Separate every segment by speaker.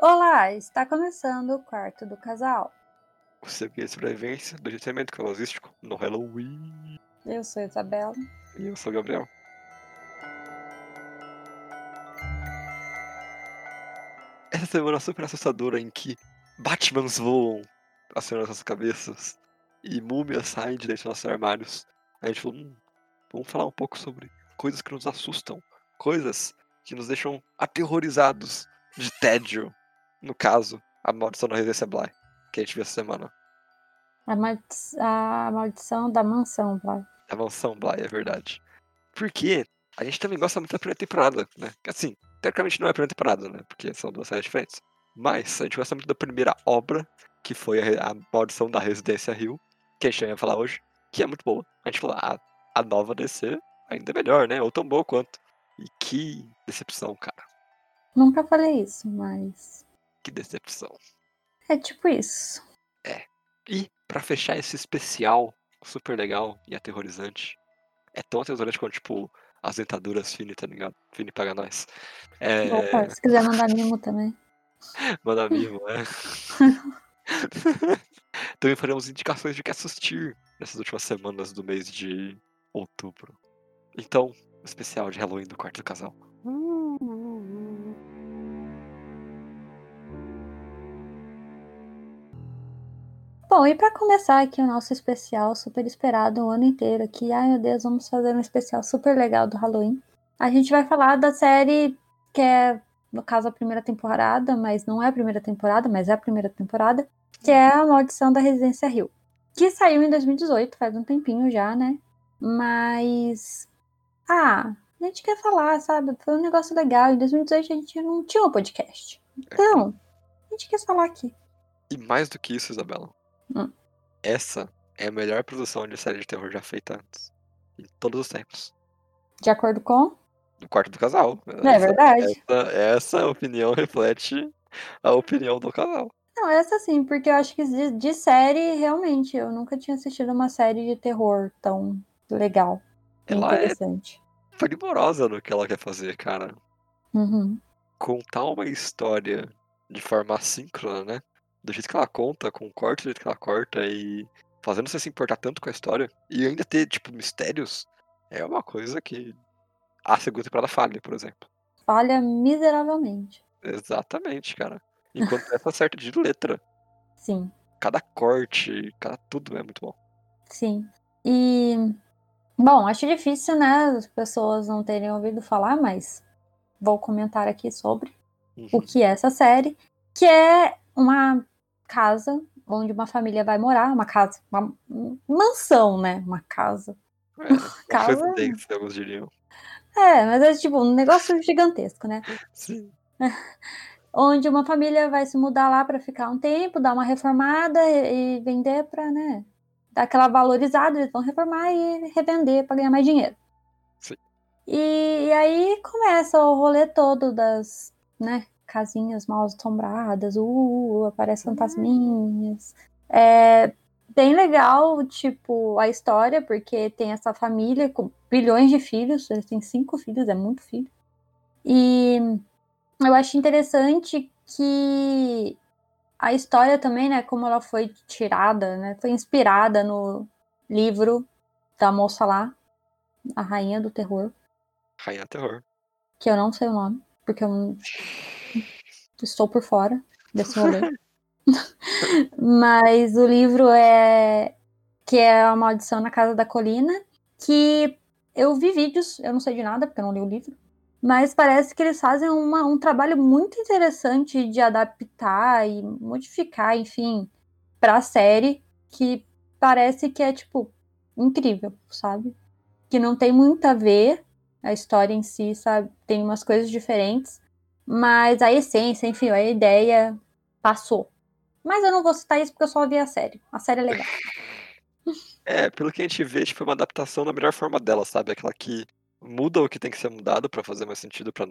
Speaker 1: Olá, está começando o quarto do casal.
Speaker 2: O serviço de sobrevivência do gerenciamento logístico no Halloween.
Speaker 1: Eu sou Isabela.
Speaker 2: E eu sou o Gabriel. Essa semana super assustadora em que Batmans voam acima das nossas cabeças e múmias saem de dentro dos nossos armários. A gente falou, hum, vamos falar um pouco sobre coisas que nos assustam, coisas que nos deixam aterrorizados de tédio. No caso, a maldição da residência Bly, que a gente viu essa semana.
Speaker 1: A, maldi- a maldição da mansão, vai.
Speaker 2: A mansão Bly, é verdade. Porque a gente também gosta muito da primeira temporada, né? Assim, tecnicamente não é a primeira temporada, né? Porque são duas séries diferentes. Mas a gente gosta muito da primeira obra, que foi a, a maldição da residência Rio, que a gente vai falar hoje, que é muito boa. A gente falou, ah, a nova DC ainda é melhor, né? Ou tão boa quanto. E que decepção, cara.
Speaker 1: Nunca falei isso, mas
Speaker 2: Que decepção.
Speaker 1: é tipo isso.
Speaker 2: E pra fechar esse especial super legal e aterrorizante, é tão aterrorizante quanto, tipo, as dentaduras Fini, tá ligado? Fini paga nós. É,
Speaker 1: Opa, se quiser mandar mimo também.
Speaker 2: manda mimo, é. Também faremos indicações de que assistir nessas últimas semanas do mês de outubro. Então, o especial de Halloween do quarto do casal.
Speaker 1: Bom, e para começar aqui o nosso especial super esperado o ano inteiro aqui, ai meu Deus, vamos fazer um especial super legal do Halloween. A gente vai falar da série que é, no caso, a primeira temporada, mas não é a primeira temporada, mas é a primeira temporada, que é A Maldição da Residência Rio. Que saiu em 2018, faz um tempinho já, né? Mas. Ah, a gente quer falar, sabe? Foi um negócio legal. Em 2018 a gente não tinha um podcast. Então, a gente quer falar aqui.
Speaker 2: E mais do que isso, Isabela.
Speaker 1: Hum.
Speaker 2: Essa é a melhor produção de série de terror já feita antes. Em todos os tempos.
Speaker 1: De acordo com.
Speaker 2: Do quarto do casal.
Speaker 1: É verdade.
Speaker 2: Essa, essa opinião reflete a opinião do casal.
Speaker 1: Não, essa sim, porque eu acho que de, de série, realmente, eu nunca tinha assistido uma série de terror tão legal. e
Speaker 2: Ela é
Speaker 1: interessante.
Speaker 2: primorosa no que ela quer fazer, cara.
Speaker 1: Uhum.
Speaker 2: Contar uma história de forma assíncrona, né? Do jeito que ela conta, com o corte do jeito que ela corta e fazendo você se importar tanto com a história e ainda ter, tipo, mistérios, é uma coisa que a segunda temporada falha, por exemplo.
Speaker 1: Falha miseravelmente.
Speaker 2: Exatamente, cara. Enquanto essa acerta de letra.
Speaker 1: Sim,
Speaker 2: Cada corte, cada tudo é muito bom.
Speaker 1: sim. E. Bom, acho difícil, né? As pessoas não terem ouvido falar, mas vou comentar aqui sobre o
Speaker 2: Uhum.
Speaker 1: que é essa série, que é uma casa onde uma família vai morar, uma casa, uma mansão, né? Uma casa.
Speaker 2: É, uma
Speaker 1: Casa-
Speaker 2: residência, alguns diriam.
Speaker 1: É, mas é tipo um negócio gigantesco, né?
Speaker 2: Sim.
Speaker 1: onde uma família vai se mudar lá para ficar um tempo, dar uma reformada e, e vender para, né, dar aquela valorizada, eles vão reformar e revender para ganhar mais dinheiro.
Speaker 2: Sim.
Speaker 1: E, e aí começa o rolê todo das, né, casinhas mal assombradas, uh, aparecem fantasminhas. É bem legal, tipo, a história, porque tem essa família com bilhões de filhos, eles têm cinco filhos, é muito filho. E eu acho interessante que a história também, né, como ela foi tirada, né, foi inspirada no livro da moça lá, a Rainha do Terror,
Speaker 2: Rainha Terror.
Speaker 1: que eu não sei o nome, porque eu não- estou por fora desse rolê. Mas o livro é que é a Maldição na Casa da Colina, que eu vi vídeos, eu não sei de nada, porque eu não li o livro, mas parece que eles fazem uma- um trabalho muito interessante de adaptar e modificar, enfim, para a série, que parece que é, tipo, incrível, sabe? Que não tem muito a ver a história em si, sabe? Tem umas coisas diferentes, mas a essência, enfim, a ideia passou. Mas eu não vou citar isso porque eu só vi a série. A série é legal.
Speaker 2: É, pelo que a gente vê, tipo, é uma adaptação na melhor forma dela, sabe? Aquela que muda o que tem que ser mudado pra fazer mais sentido pra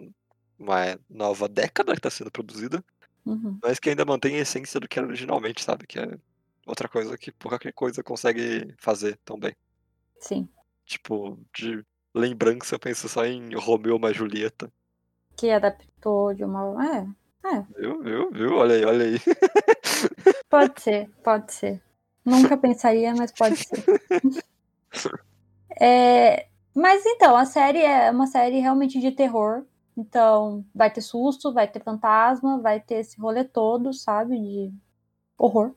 Speaker 2: uma nova década que tá sendo produzida,
Speaker 1: Uhum.
Speaker 2: mas que ainda mantém a essência do que era originalmente, sabe? Que é outra coisa que qualquer coisa consegue fazer tão bem.
Speaker 1: Sim.
Speaker 2: Tipo, de lembrança, eu penso só em Romeu mais Julieta.
Speaker 1: Que adaptou de uma. É. É.
Speaker 2: Viu, viu, viu? Olha aí, olha aí.
Speaker 1: Pode ser, pode ser. Nunca pensaria, mas pode ser. É, mas então, a série é uma série realmente de terror. Então, vai ter susto, vai ter fantasma, vai ter esse rolê todo, sabe? De horror.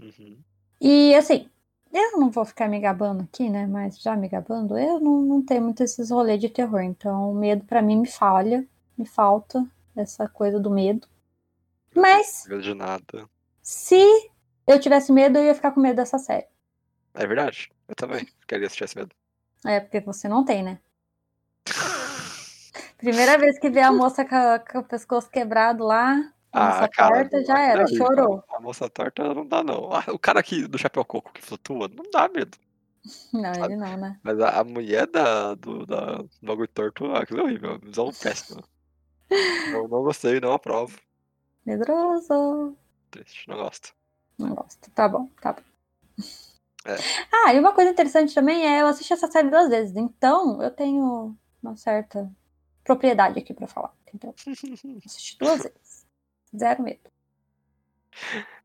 Speaker 2: Uhum.
Speaker 1: E assim, eu não vou ficar me gabando aqui, né? Mas já me gabando, eu não, não tenho muito esses rolês de terror. Então, o medo para mim me falha, me falta essa coisa do medo. Mas.
Speaker 2: De nada.
Speaker 1: Se eu tivesse medo, eu ia ficar com medo dessa série.
Speaker 2: É verdade. Eu também queria se tivesse medo.
Speaker 1: É, porque você não tem, né? Primeira vez que vê a moça com, a, com o pescoço quebrado lá, a moça
Speaker 2: Ah, cara,
Speaker 1: torta,
Speaker 2: não-
Speaker 1: já era,
Speaker 2: não,
Speaker 1: chorou.
Speaker 2: A moça torta não dá, não. Ah, O cara aqui do chapéu coco que flutua, não dá medo.
Speaker 1: Não, ele não, né?
Speaker 2: Mas a, a mulher da, do, da, do bagulho torto, ah, aquilo é horrível. Visão péssima. Não, não gostei, não aprovo.
Speaker 1: Medroso.
Speaker 2: Triste, não gosto.
Speaker 1: Não gosto. Tá bom, tá bom.
Speaker 2: É.
Speaker 1: Ah, e uma coisa interessante também é eu assisti essa série duas vezes, então eu tenho uma certa propriedade aqui pra falar, entendeu? Assisti duas vezes. Zero medo.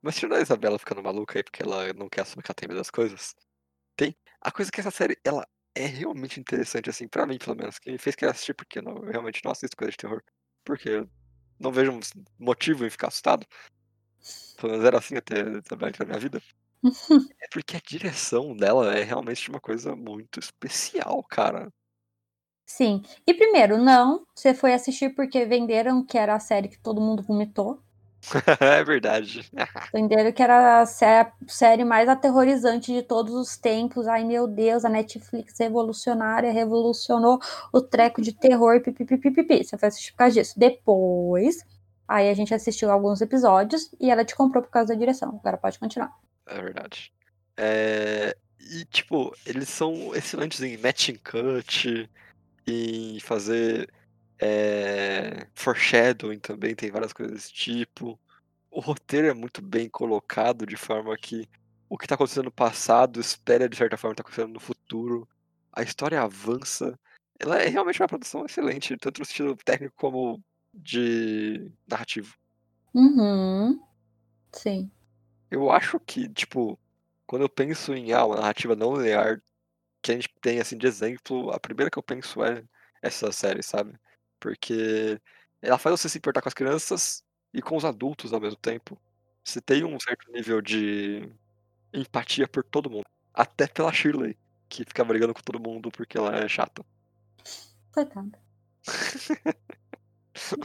Speaker 2: Mas tirando a Isabela ficando maluca aí porque ela não quer assumir que ela tem medo das coisas, tem a coisa que essa série, ela é realmente interessante, assim, pra mim, pelo menos, que me fez querer assistir, porque eu, não- eu realmente não assisto coisa de terror. Porque não vejo motivo em ficar assustado. Pelo menos era assim até entrar na minha vida. É porque a direção dela é realmente uma coisa muito especial, cara.
Speaker 1: Sim. E primeiro, não, você foi assistir porque venderam que era a série que todo mundo vomitou.
Speaker 2: é verdade.
Speaker 1: Venderam que era a sé- série mais aterrorizante de todos os tempos. Ai, meu Deus, a Netflix revolucionária revolucionou o treco de terror. Pipipipipipi. Você foi assistir por causa disso. Depois, aí a gente assistiu alguns episódios e ela te comprou por causa da direção. Agora pode continuar.
Speaker 2: É verdade. É, E, tipo, eles são excelentes em matching cut, em fazer é... foreshadowing também, tem várias coisas desse tipo. O roteiro é muito bem colocado, de forma que o que tá acontecendo no passado espera, de certa forma, o que tá acontecendo no futuro. A história avança. Ela é realmente uma produção excelente, tanto no sentido técnico como de narrativo.
Speaker 1: Uhum. Sim.
Speaker 2: Eu acho que, tipo, quando eu penso em ah, uma narrativa não linear que a gente tem assim de exemplo, a primeira que eu penso é essa série, sabe? Porque ela faz você se importar com as crianças e com os adultos ao mesmo tempo. Você tem um certo nível de empatia por todo mundo. Até pela Shirley, que fica brigando com todo mundo porque ela é chata.
Speaker 1: Coitada.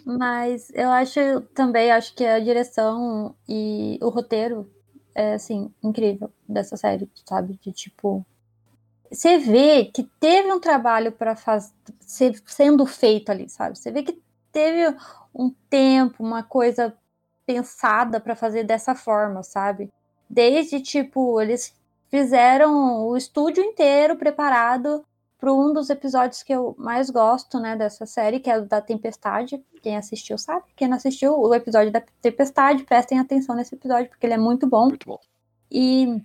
Speaker 1: Mas eu acho também, acho que a direção e o roteiro é assim, incrível dessa série, sabe? De tipo. Você vê que teve um trabalho para fazer sendo feito ali, sabe? Você vê que teve um tempo, uma coisa pensada para fazer dessa forma, sabe? Desde tipo, eles fizeram o estúdio inteiro preparado para um dos episódios que eu mais gosto, né, dessa série, que é o da Tempestade. Quem assistiu sabe. Quem não assistiu, o episódio da Tempestade, prestem atenção nesse episódio, porque ele é muito bom.
Speaker 2: Muito bom.
Speaker 1: E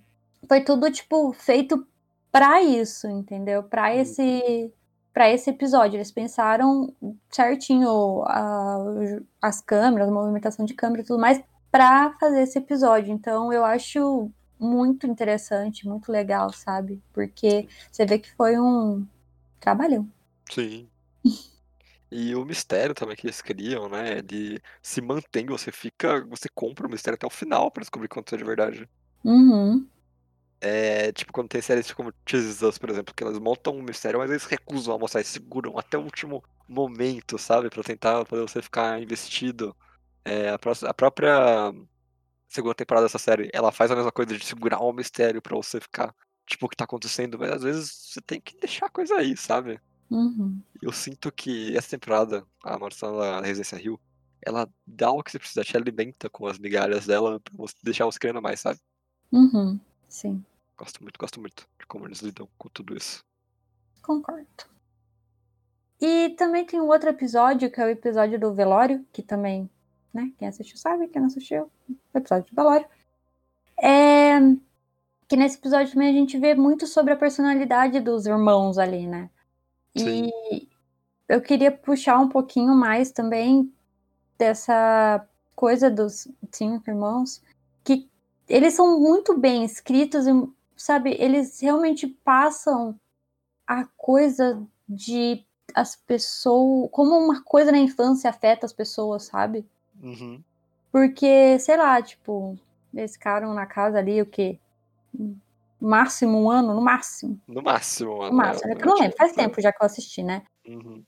Speaker 1: foi tudo, tipo, feito para isso, entendeu? Para esse para esse episódio. Eles pensaram certinho a, as câmeras, a movimentação de câmera e tudo mais para fazer esse episódio. Então eu acho muito interessante, muito legal, sabe? Porque você vê que foi um trabalhão.
Speaker 2: Sim. E o mistério também que eles criam, né? Ele se mantém, você fica. Você compra o mistério até o final pra descobrir quanto é de verdade.
Speaker 1: Uhum.
Speaker 2: É tipo quando tem séries como This Us, por exemplo, que elas montam um mistério, mas eles recusam a mostrar, eles seguram até o último momento, sabe? Pra tentar fazer você ficar investido. É, a, próxima, a própria segunda temporada dessa série, ela faz a mesma coisa de segurar o mistério pra você ficar, tipo, o que tá acontecendo, mas às vezes você tem que deixar a coisa aí, sabe?
Speaker 1: Uhum.
Speaker 2: Eu sinto que essa temporada, a da Residência Rio, ela dá o que você precisa, te alimenta com as migalhas dela pra você deixar você querendo mais, sabe?
Speaker 1: Uhum. Sim,
Speaker 2: Gosto muito, gosto muito de como eles lidam com tudo isso.
Speaker 1: concordo. E também tem um outro episódio, que é o episódio do velório, que também, né? Quem assistiu sabe, quem não assistiu, o episódio do velório. É que nesse episódio também a gente vê muito sobre a personalidade dos irmãos ali, né?
Speaker 2: Sim.
Speaker 1: E eu queria puxar um pouquinho mais também dessa coisa dos cinco irmãos, eles são muito bem escritos e, sabe, eles realmente passam a coisa de as pessoas, como uma coisa na infância afeta as pessoas, sabe?
Speaker 2: Uhum.
Speaker 1: Porque, sei lá, tipo, eles ficaram na casa ali, o quê? Máximo um ano, no máximo.
Speaker 2: No máximo, um ano.
Speaker 1: No máximo. É, eu não lembro, faz tempo já que eu assisti, né?
Speaker 2: Uhum.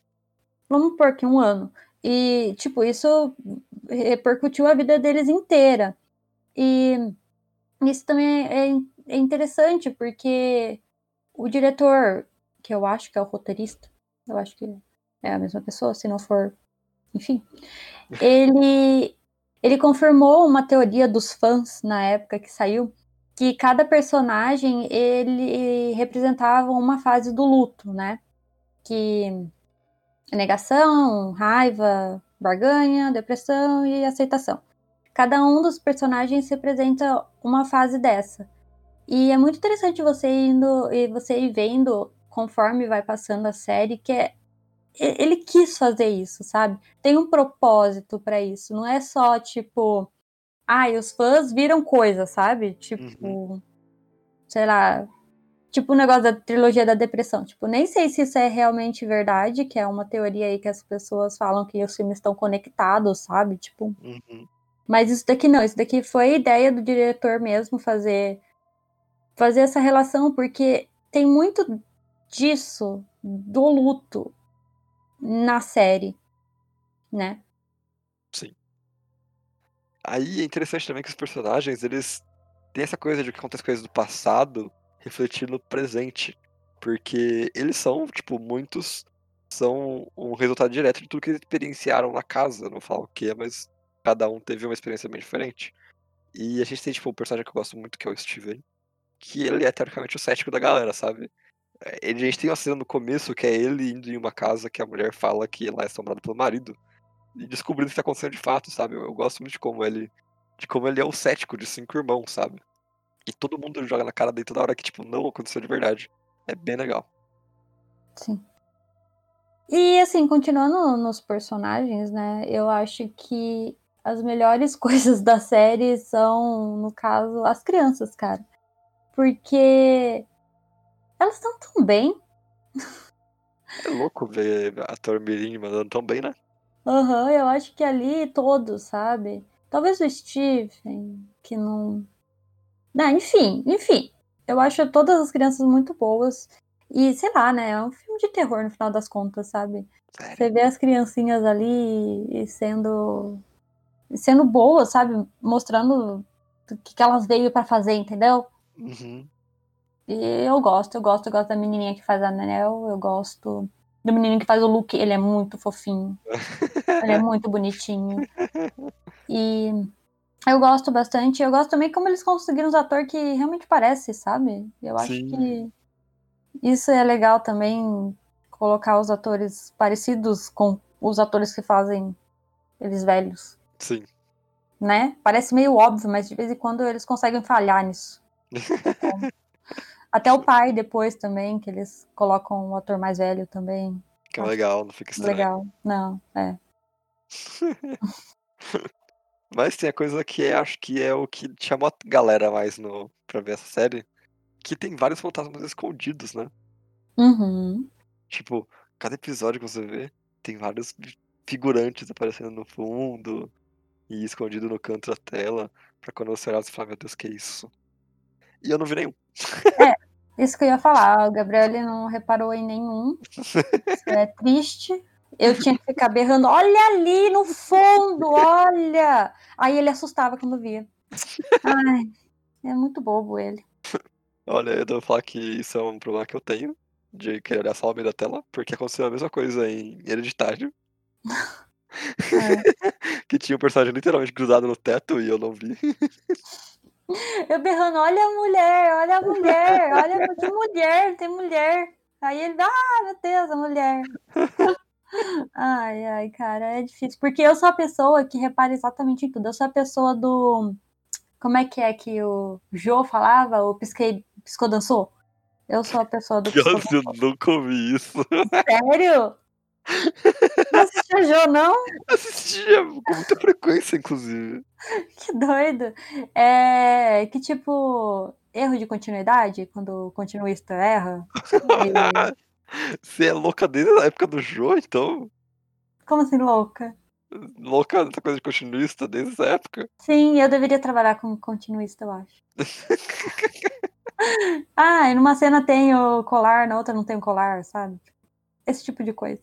Speaker 1: Vamos por que um ano. E, tipo, isso repercutiu a vida deles inteira. E isso também é, é interessante, porque o diretor, que eu acho que é o roteirista, eu acho que é a mesma pessoa, se não for. Enfim. Ele, ele confirmou uma teoria dos fãs na época que saiu, que cada personagem ele representava uma fase do luto, né? Que negação, raiva, barganha, depressão e aceitação. Cada um dos personagens representa uma fase dessa. E é muito interessante você indo e você ir vendo conforme vai passando a série que é ele quis fazer isso, sabe? Tem um propósito para isso, não é só tipo, ai, ah, os fãs viram coisa, sabe? Tipo, uhum. sei lá, tipo o negócio da trilogia da depressão. Tipo, nem sei se isso é realmente verdade, que é uma teoria aí que as pessoas falam que os filmes estão conectados, sabe? Tipo.
Speaker 2: Uhum.
Speaker 1: Mas isso daqui não, isso daqui foi ideia do diretor mesmo fazer fazer essa relação, porque tem muito disso do luto na série, né?
Speaker 2: Sim. Aí é interessante também que os personagens, eles têm essa coisa de que acontece coisas do passado refletir no presente. Porque eles são, tipo, muitos são um resultado direto de tudo que eles experienciaram na casa. Não falo o que, mas cada um teve uma experiência bem diferente. E a gente tem, tipo, um personagem que eu gosto muito, que é o Steven, que ele é teoricamente o cético da galera, sabe? É, a gente tem uma cena no começo que é ele indo em uma casa que a mulher fala que ela é assombrada pelo marido. E descobrindo o que tá acontecendo de fato, sabe? Eu, eu gosto muito de como ele. De como ele é o cético de cinco irmãos, sabe? E todo mundo joga na cara dele toda hora que, tipo, não aconteceu de verdade. É bem legal.
Speaker 1: Sim. E assim, continuando nos personagens, né? Eu acho que as melhores coisas da série são, no caso, as crianças, cara. Porque elas estão tão bem.
Speaker 2: É louco ver ator Mirim mandando tão bem, né?
Speaker 1: Aham, uhum, eu acho que ali todos, sabe? Talvez o Steven, que não não, enfim, enfim. Eu acho todas as crianças muito boas. E, sei lá, né? É um filme de terror no final das contas, sabe? Sério? Você vê as criancinhas ali sendo. Sendo boas, sabe? Mostrando o que, que elas veio para fazer, entendeu?
Speaker 2: Uhum.
Speaker 1: E eu gosto, eu gosto, eu gosto da menininha que faz a Anel, eu gosto do menino que faz o Luke, ele é muito fofinho. ele é muito bonitinho. E eu gosto bastante. Eu gosto também como eles conseguiram os atores que realmente parece, sabe? Eu acho Sim. que isso é legal também, colocar os atores parecidos com os atores que fazem eles velhos.
Speaker 2: Sim.
Speaker 1: Né? Parece meio óbvio, mas de vez em quando eles conseguem falhar nisso. Até o pai depois também, que eles colocam o ator mais velho também.
Speaker 2: Que é legal, não fica estranho.
Speaker 1: Legal, não, é.
Speaker 2: Mas tem a coisa que é, acho que é o que chamou a galera mais no, pra ver essa série. Que tem vários fantasmas escondidos, né?
Speaker 1: Uhum.
Speaker 2: Tipo, cada episódio que você vê, tem vários figurantes aparecendo no fundo e escondido no canto da tela. Pra quando você olhar, você falar, meu Deus, que é isso? E eu não vi nenhum.
Speaker 1: É, isso que eu ia falar. O Gabriel ele não reparou em nenhum. Isso é triste. Eu tinha que ficar berrando, olha ali no fundo, olha! Aí ele assustava quando via. Ai, é muito bobo ele.
Speaker 2: Olha, eu devo falar que isso é um problema que eu tenho, de querer olhar só o meio da tela, porque aconteceu a mesma coisa em Hereditário. É. que tinha um personagem literalmente grudado no teto e eu não vi.
Speaker 1: Eu berrando, olha a mulher, olha a mulher, olha que mulher, tem mulher. Aí ele, ah, meu Deus, a mulher. Ai, ai, cara, é difícil. Porque eu sou a pessoa que repara exatamente em tudo. Eu sou a pessoa do. Como é que é que o Jô falava? O pisquei, piscou dançou? Eu sou a pessoa do.
Speaker 2: Nossa, eu nunca ouvi isso.
Speaker 1: Sério? Não assistia Jo, não?
Speaker 2: Assistia com muita frequência, inclusive.
Speaker 1: Que doido. É, que tipo, erro de continuidade, quando o continuista erra. E-
Speaker 2: Você é louca desde a época do Jô, então?
Speaker 1: Como assim, louca?
Speaker 2: Louca dessa coisa de continuista desde essa época?
Speaker 1: Sim, eu deveria trabalhar como continuista, eu acho. ah, e numa cena tem o colar, na outra não tem o colar, sabe? Esse tipo de coisa.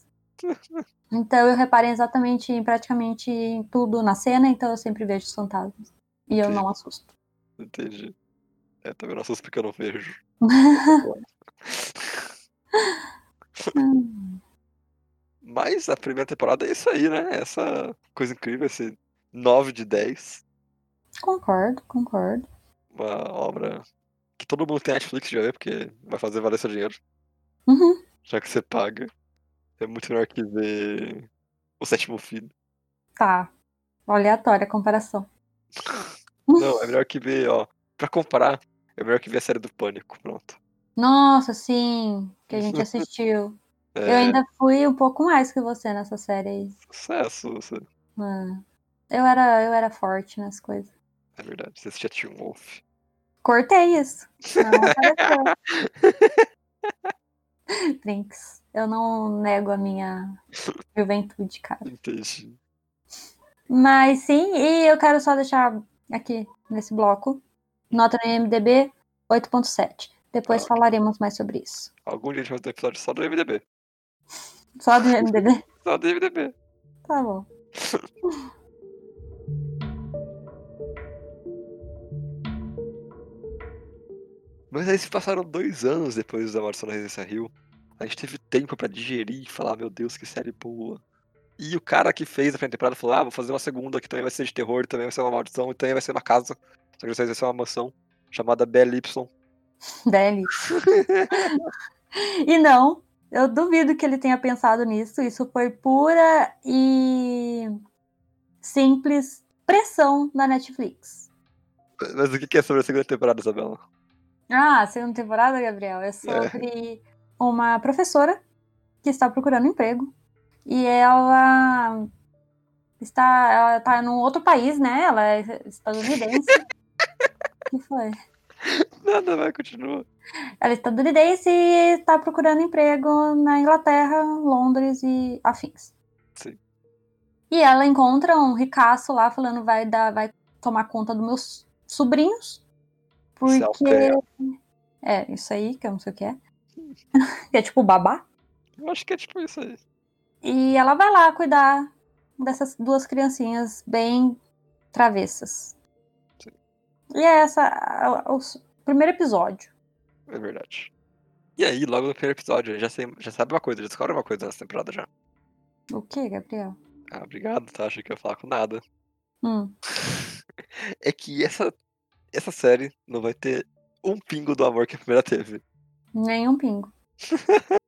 Speaker 1: Então eu reparei exatamente em praticamente em tudo na cena, então eu sempre vejo os fantasmas. E eu não assusto.
Speaker 2: Entendi. É, também não assusto porque eu não vejo. Mas a primeira temporada é isso aí, né? Essa coisa incrível, esse 9 de 10.
Speaker 1: concordo, concordo.
Speaker 2: Uma obra que todo mundo tem Netflix já vê, porque vai fazer valer seu dinheiro,
Speaker 1: Uhum.
Speaker 2: já que você paga. É muito melhor que ver o sétimo filho.
Speaker 1: Tá. Aleatória a comparação.
Speaker 2: Não, é melhor que ver, ó. Pra comparar, é melhor que ver a série do Pânico, pronto.
Speaker 1: Nossa, sim, que a gente assistiu. Eu
Speaker 2: É
Speaker 1: ainda fui um pouco mais que você nessa série aí.
Speaker 2: sucesso, você.
Speaker 1: Mano, eu era, eu era forte nas coisas.
Speaker 2: É verdade, você assistia Teen Wolf.
Speaker 1: Cortei isso. Não apareceu. Brinks. Eu não nego a minha juventude, cara.
Speaker 2: Entendi.
Speaker 1: Mas sim, e eu quero só deixar aqui nesse bloco. Nota no IMDB 8.7. Depois
Speaker 2: Ah.
Speaker 1: falaremos mais sobre isso.
Speaker 2: Algum dia a gente vai ter episódio só do MDB.
Speaker 1: Só do IMDB?
Speaker 2: Só do MDB.
Speaker 1: Tá bom.
Speaker 2: Mas aí se passaram dois anos depois da Maldição da Residência Rio. A gente teve tempo pra digerir e falar, meu Deus, que série boa. E o cara que fez a primeira temporada falou, ah, vou fazer uma segunda que também vai ser de terror, também vai ser uma maldição, e também vai ser uma casa. Só que vai ser uma mansão chamada Belle Y.
Speaker 1: Dele. E não, eu duvido que ele tenha pensado nisso. Isso foi pura e simples pressão da Netflix.
Speaker 2: Mas o que é sobre a segunda temporada, Isabela?
Speaker 1: Ah, a segunda temporada, Gabriel, é sobre uma professora que está procurando emprego e ela está, ela está num outro país, né? Ela é estadunidense. O que foi?
Speaker 2: Nada, vai, continua.
Speaker 1: Ela é estadunidense e está procurando emprego na Inglaterra, Londres e afins.
Speaker 2: Sim.
Speaker 1: E ela encontra um ricaço lá falando vai dar, vai tomar conta dos meus sobrinhos. Porque é isso aí, que eu não sei o que é. que é tipo babá.
Speaker 2: Eu acho que é tipo isso aí.
Speaker 1: E ela vai lá cuidar dessas duas criancinhas bem travessas.
Speaker 2: Sim.
Speaker 1: E é essa o s- primeiro episódio.
Speaker 2: É verdade. E aí, logo no primeiro episódio, já, sei, já sabe uma coisa, já descobre uma coisa nessa temporada já.
Speaker 1: O que, Gabriel?
Speaker 2: Ah, obrigado, tá? Achei que ia falar com nada.
Speaker 1: Hum.
Speaker 2: É que essa, essa série não vai ter um pingo do amor que a primeira teve.
Speaker 1: Nenhum pingo.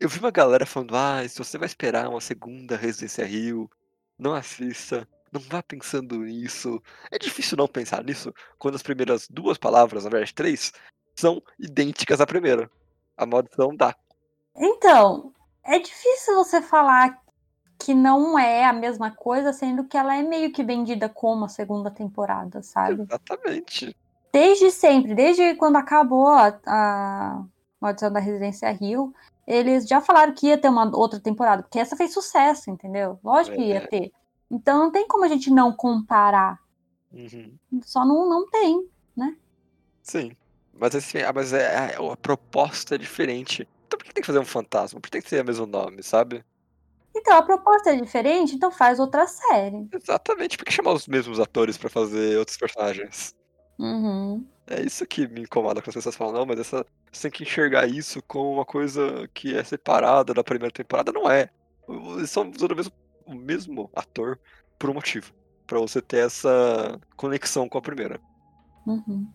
Speaker 2: Eu vi uma galera falando, ah, se você vai esperar uma segunda Residência Rio, não assista, não vá pensando nisso. É difícil não pensar nisso quando as primeiras duas palavras, na verdade três, são idênticas à primeira. A maldição dá.
Speaker 1: Então, é difícil você falar que não é a mesma coisa, sendo que ela é meio que vendida como a segunda temporada, sabe?
Speaker 2: Exatamente.
Speaker 1: Desde sempre, desde quando acabou a, a Maldição da Residência Rio, eles já falaram que ia ter uma outra temporada, porque essa fez sucesso, entendeu? Lógico que ia
Speaker 2: É.
Speaker 1: ter. Então não tem como a gente não comparar.
Speaker 2: Uhum.
Speaker 1: Só não, não tem.
Speaker 2: Sim. Mas, assim, ah, mas é, é- a proposta é diferente. Então por que tem que fazer um fantasma? Por que tem que ter o mesmo nome, sabe?
Speaker 1: Então a proposta é diferente, então faz outra série.
Speaker 2: Exatamente. Por que chamar os mesmos atores pra fazer outros personagens?
Speaker 1: Uhum.
Speaker 2: É isso que me incomoda quando as pessoas falam, não, mas essa, você tem que enxergar isso como uma coisa que é separada da primeira temporada. Não é. Eles estão usando o mesmo, o mesmo ator por um motivo. Pra você ter essa conexão com a primeira.
Speaker 1: Uhum.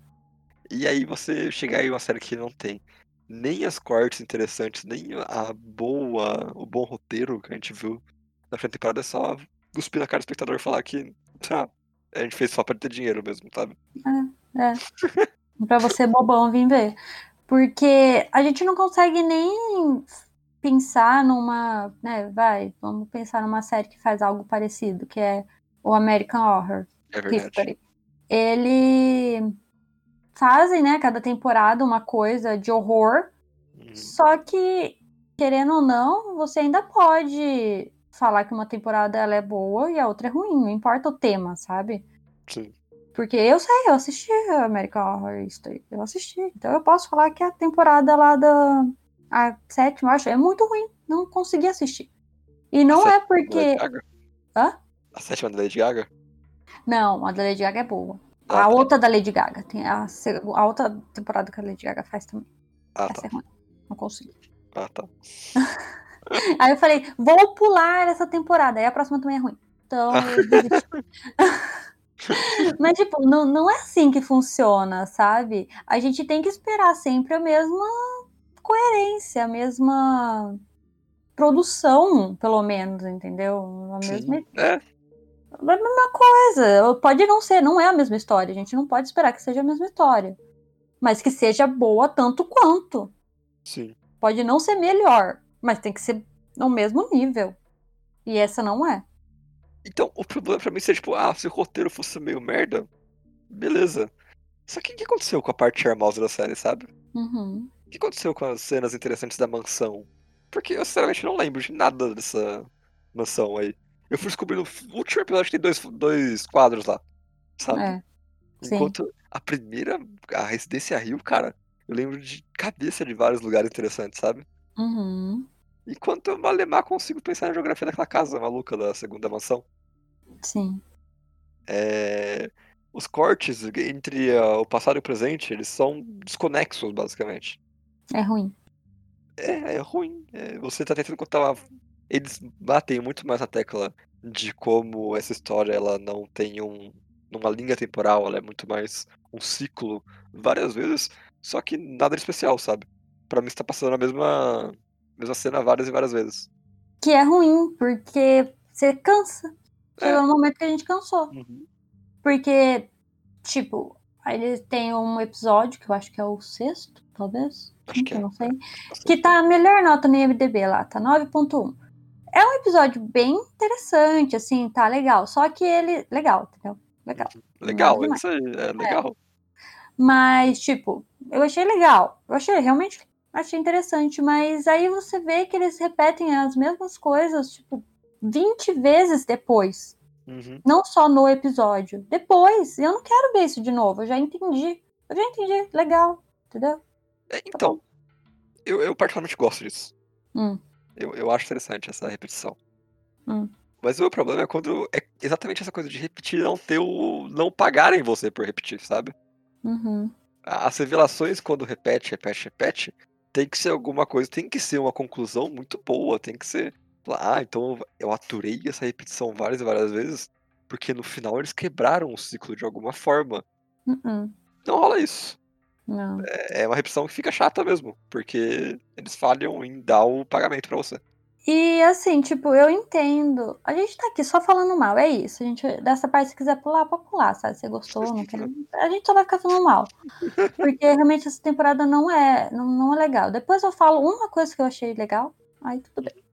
Speaker 2: E aí você chegar em uma série que não tem nem as cortes interessantes, nem a boa, o bom roteiro que a gente viu na primeira temporada, é só cuspir na cara do espectador e falar que ah, a gente fez só pra ter dinheiro mesmo, sabe?
Speaker 1: É. Pra você bobão vir ver. Porque a gente não consegue nem pensar numa, né, vai, vamos pensar numa série que faz algo parecido, que é o American Horror
Speaker 2: É verdade.
Speaker 1: History. Ele fazem, né, cada temporada uma coisa de horror,
Speaker 2: Uhum.
Speaker 1: só que querendo ou não, você ainda pode falar que uma temporada ela é boa e a outra é ruim, não importa o tema, sabe?
Speaker 2: Sim.
Speaker 1: Porque eu sei, eu assisti a American Horror Story, eu assisti. Então eu posso falar que a temporada lá da a sétima, acho, é muito ruim. Não consegui assistir. E não
Speaker 2: A
Speaker 1: é porque.
Speaker 2: Lady Gaga?
Speaker 1: Hã?
Speaker 2: A sétima da Lady Gaga?
Speaker 1: Não, a da Lady Gaga é boa.
Speaker 2: Ah,
Speaker 1: A
Speaker 2: tá.
Speaker 1: outra da Lady Gaga. Tem a, a outra temporada que a Lady Gaga faz também.
Speaker 2: Ah,
Speaker 1: Essa
Speaker 2: tá.
Speaker 1: é ruim. Não consigo.
Speaker 2: Ah, tá.
Speaker 1: Aí eu falei, vou pular essa temporada. Aí a próxima também é ruim. Então. Mas, tipo, não, não é assim que funciona, sabe? A gente tem que esperar sempre a mesma coerência, a mesma produção, pelo menos, entendeu? A mesma,
Speaker 2: Sim. É,
Speaker 1: a mesma coisa. Pode não ser, não é a mesma história. A gente não pode esperar que seja a mesma história. Mas que seja boa tanto quanto.
Speaker 2: sim.
Speaker 1: Pode não ser melhor, mas tem que ser no mesmo nível. E essa não é.
Speaker 2: Então, o problema pra mim seria, tipo, ah, se o roteiro fosse meio merda, beleza. Só que o que aconteceu com a parte charmosa da série, sabe?
Speaker 1: Uhum.
Speaker 2: O que aconteceu com as cenas interessantes da mansão? Porque eu, sinceramente, não lembro de nada dessa mansão aí. Eu fui descobrir no último episódio que tem dois, dois quadros lá, sabe?
Speaker 1: É. Sim.
Speaker 2: Enquanto a primeira, a Residência Rio, cara, eu lembro de cabeça de vários lugares interessantes, sabe?
Speaker 1: Uhum.
Speaker 2: Enquanto eu malemar consigo pensar na geografia daquela casa maluca da segunda mansão.
Speaker 1: Sim.
Speaker 2: É, Os cortes entre ah, o passado e o presente, eles são desconexos, basicamente.
Speaker 1: É ruim.
Speaker 2: É, é ruim. É, você tá tentando contar uma... Eles batem muito mais na tecla de como essa história ela não tem um numa linha temporal, ela é muito mais um ciclo várias vezes, só que nada de especial, sabe? Pra mim você tá passando a mesma mesma cena várias e várias vezes.
Speaker 1: Que é ruim, porque você cansa.
Speaker 2: É.
Speaker 1: Chegou no momento que a gente cansou.
Speaker 2: Uhum.
Speaker 1: Porque, tipo, aí ele tem um episódio, que eu acho que é o sexto, talvez.
Speaker 2: Acho que é.
Speaker 1: não sei. Que tá a melhor nota no IMDB lá, tá 9.1. É um episódio bem interessante, assim, tá legal. Só que ele. Legal, entendeu? Legal.
Speaker 2: Legal, é isso aí, é legal.
Speaker 1: Mas, tipo, eu achei legal. Eu achei realmente achei interessante. Mas aí você vê que eles repetem as mesmas coisas, tipo, 20 vezes depois.
Speaker 2: Uhum.
Speaker 1: Não só no episódio. Depois. Eu não quero ver isso de novo. Eu já entendi. Eu já entendi. Legal. Entendeu?
Speaker 2: É, então, eu, eu particularmente gosto disso.
Speaker 1: Hum.
Speaker 2: Eu, eu acho interessante essa repetição.
Speaker 1: Hum.
Speaker 2: Mas o meu problema é quando é exatamente essa coisa de repetir não ter o. não pagarem você por repetir, sabe?
Speaker 1: Uhum.
Speaker 2: As revelações, quando repete, repete, repete, tem que ser alguma coisa, tem que ser uma conclusão muito boa, tem que ser. Ah, então eu aturei essa repetição várias e várias vezes, porque no final eles quebraram o ciclo de alguma forma.
Speaker 1: Uhum.
Speaker 2: Não rola isso.
Speaker 1: Não.
Speaker 2: É é uma repetição que fica chata mesmo, porque eles falham em dar o pagamento pra você.
Speaker 1: E assim, tipo, eu entendo. A gente tá aqui só falando mal, é isso. A gente, dessa parte, se quiser pular, pode pular, sabe? Se gostou, não quer. A gente só vai ficar falando mal. Porque realmente essa temporada não é, não, não é legal. Depois eu falo uma coisa que eu achei legal, aí tudo bem.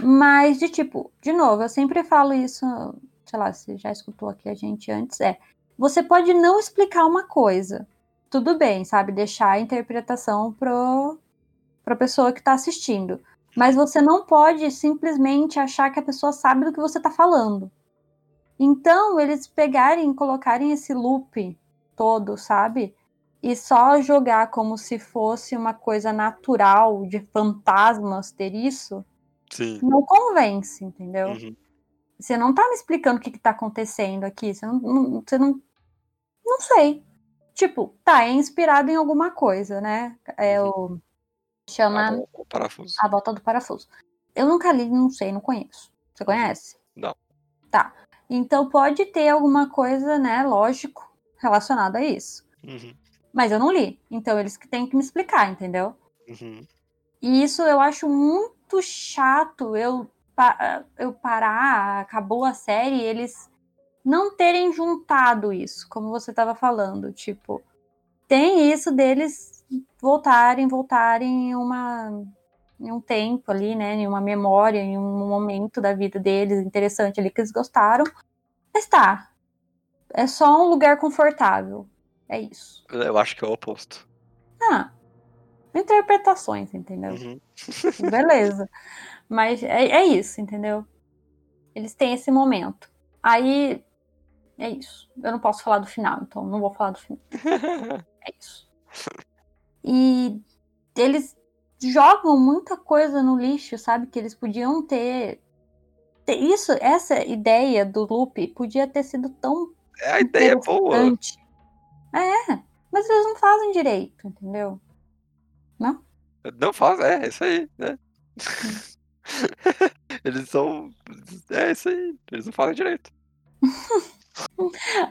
Speaker 1: Mas, de tipo, de novo, eu sempre falo isso, sei lá, você já escutou aqui a gente antes, é. Você pode não explicar uma coisa. Tudo bem, sabe? Deixar a interpretação pro, pra pessoa que tá assistindo. Mas você não pode simplesmente achar que a pessoa sabe do que você tá falando. Então, eles pegarem e colocarem esse loop todo, sabe? E só jogar como se fosse uma coisa natural de fantasmas ter isso,
Speaker 2: Sim.
Speaker 1: não convence, entendeu?
Speaker 2: Uhum.
Speaker 1: Você não tá me explicando o que, que tá acontecendo aqui. Você não, não- Você não. Não sei. Tipo, tá, é inspirado em alguma coisa, né? É o. Chama.
Speaker 2: Ah, bom, o parafuso.
Speaker 1: A Volta do Parafuso. Eu nunca li, não sei, não conheço. Você conhece?
Speaker 2: Não.
Speaker 1: Tá. Então pode ter alguma coisa, né, lógico, relacionada a isso.
Speaker 2: Uhum.
Speaker 1: Mas eu não li. Então eles que têm que me explicar, entendeu?
Speaker 2: Uhum.
Speaker 1: E isso eu acho muito chato eu, eu parar, acabou a série, eles não terem juntado isso, como você estava falando. Tipo, tem isso deles voltarem, voltarem em uma em um tempo ali, né? Em uma memória, em um momento da vida deles interessante ali que eles gostaram. Mas tá. É só um lugar confortável. É isso.
Speaker 2: Eu acho que é o oposto.
Speaker 1: Ah, interpretações, entendeu?
Speaker 2: Uhum.
Speaker 1: Beleza. Mas é, é isso, entendeu? Eles têm esse momento. Aí é isso. Eu não posso falar do final, então não vou falar do final. É isso. E eles jogam muita coisa no lixo, sabe? Que eles podiam ter. ter isso, essa ideia do loop podia ter sido tão.
Speaker 2: É, a ideia é boa.
Speaker 1: É, mas eles não fazem direito, entendeu? Não?
Speaker 2: Não faz, é, é isso aí, né? Eles são. É isso aí, eles não fazem direito.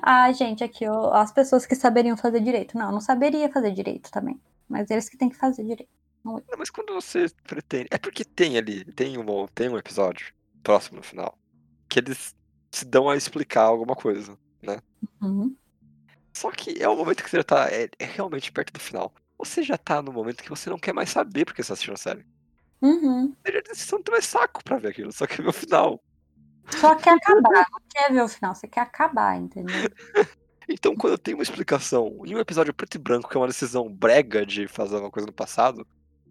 Speaker 1: Ah, gente, aqui, ó, as pessoas que saberiam fazer direito. Não, não saberia fazer direito também. Mas eles que têm que fazer direito.
Speaker 2: Não, mas quando você pretende. É porque tem ali, tem um, tem um episódio próximo no final, que eles se dão a explicar alguma coisa, né?
Speaker 1: Uhum.
Speaker 2: Só que é o momento que você já tá é, é realmente perto do final. Você já tá no momento que você não quer mais saber porque você tá assistindo a série.
Speaker 1: Uhum.
Speaker 2: Você já você não tem mais saco pra ver aquilo, só quer ver o final.
Speaker 1: Só quer acabar, não quer ver o final, você quer acabar, entendeu?
Speaker 2: Então, quando eu tenho uma explicação em um episódio preto e branco, que é uma decisão brega de fazer uma coisa no passado,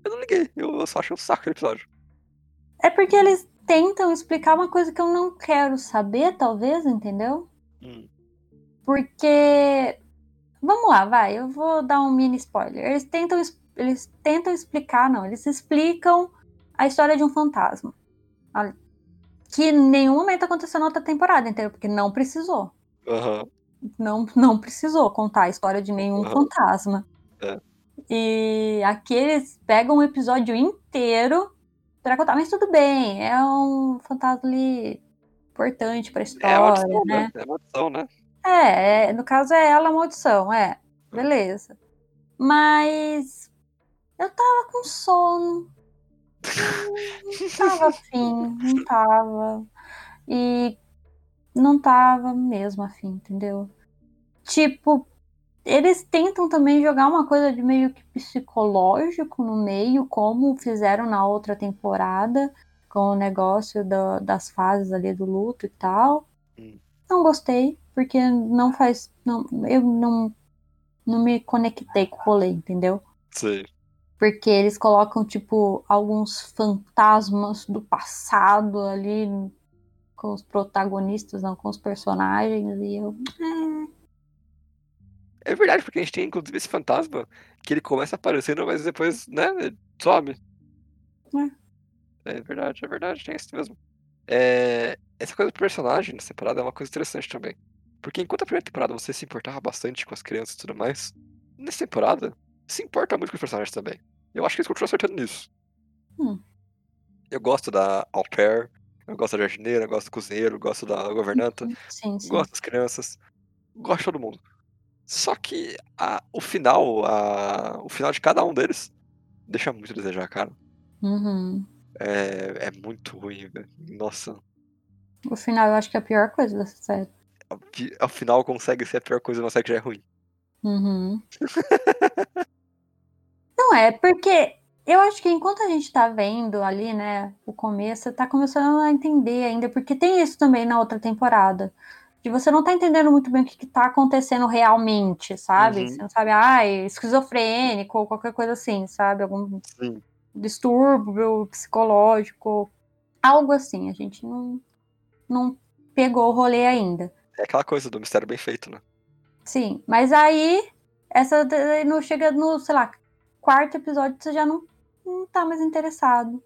Speaker 2: eu não liguei. Eu só achei um saco aquele episódio.
Speaker 1: É porque eles tentam explicar uma coisa que eu não quero saber, talvez, entendeu?
Speaker 2: Hum.
Speaker 1: Porque. Vamos lá, vai, eu vou dar um mini spoiler. Eles tentam, es- eles tentam explicar, não, eles explicam a história de um fantasma. Que em nenhum momento aconteceu na outra temporada, entendeu? Porque não precisou.
Speaker 2: Aham.
Speaker 1: Não, não precisou contar a história de nenhum fantasma.
Speaker 2: É.
Speaker 1: E aqui eles pegam um episódio inteiro pra contar, mas tudo bem, é um fantasma ali importante pra
Speaker 2: É
Speaker 1: história,
Speaker 2: maldição,
Speaker 1: né?
Speaker 2: né? É maldição, né?
Speaker 1: É, é, no caso é ela a maldição, é. Beleza. Mas eu tava com sono. Não tava afim, não tava. E não tava mesmo afim, entendeu? Tipo, eles tentam também jogar uma coisa de meio que psicológico no meio, como fizeram na outra temporada, com o negócio da- das fases ali do luto e tal.
Speaker 2: Hum.
Speaker 1: Não gostei, porque não faz. Não, eu não, não me conectei com o rolê, entendeu?
Speaker 2: Sei.
Speaker 1: Porque eles colocam, tipo, alguns fantasmas do passado ali com os protagonistas, não com os personagens, e eu.
Speaker 2: É verdade, porque a gente tem inclusive esse fantasma que ele começa aparecendo, mas depois, né, some. É verdade, é verdade, tem isso mesmo. É, essa coisa do personagem nessa temporada é uma coisa interessante também. Porque enquanto a primeira temporada você se importava bastante com as crianças e tudo mais, nessa temporada se importa muito com os personagens também. Eu acho que eles continuam acertando nisso.
Speaker 1: Hum.
Speaker 2: Eu gosto da au pair, eu gosto da jardineira, gosto do cozinheiro, gosto da governanta.
Speaker 1: Sim, sim.
Speaker 2: gosto das crianças, gosto de todo mundo. Só que a- o final, a- o final de cada um deles deixa muito a desejar, cara.
Speaker 1: Uhum.
Speaker 2: É, é muito ruim, velho. Nossa,
Speaker 1: O final eu acho que é a pior coisa dessa série.
Speaker 2: ao final consegue ser a pior coisa, mas série que já é ruim.
Speaker 1: Uhum. Não é, porque eu acho que enquanto a gente tá vendo ali, né, o começo, tá começando a entender ainda, porque tem isso também na outra temporada. De você não tá entendendo muito bem o que, que tá acontecendo realmente, sabe?
Speaker 2: Uhum.
Speaker 1: Você não sabe, ah, é esquizofrênico ou qualquer coisa assim, sabe? Algum
Speaker 2: Sim.
Speaker 1: distúrbio psicológico, algo assim. A gente não, não pegou o rolê ainda.
Speaker 2: É aquela coisa do mistério bem feito, né?
Speaker 1: Sim, mas aí, essa não chega no, sei lá, quarto episódio, você já não, não tá mais interessado.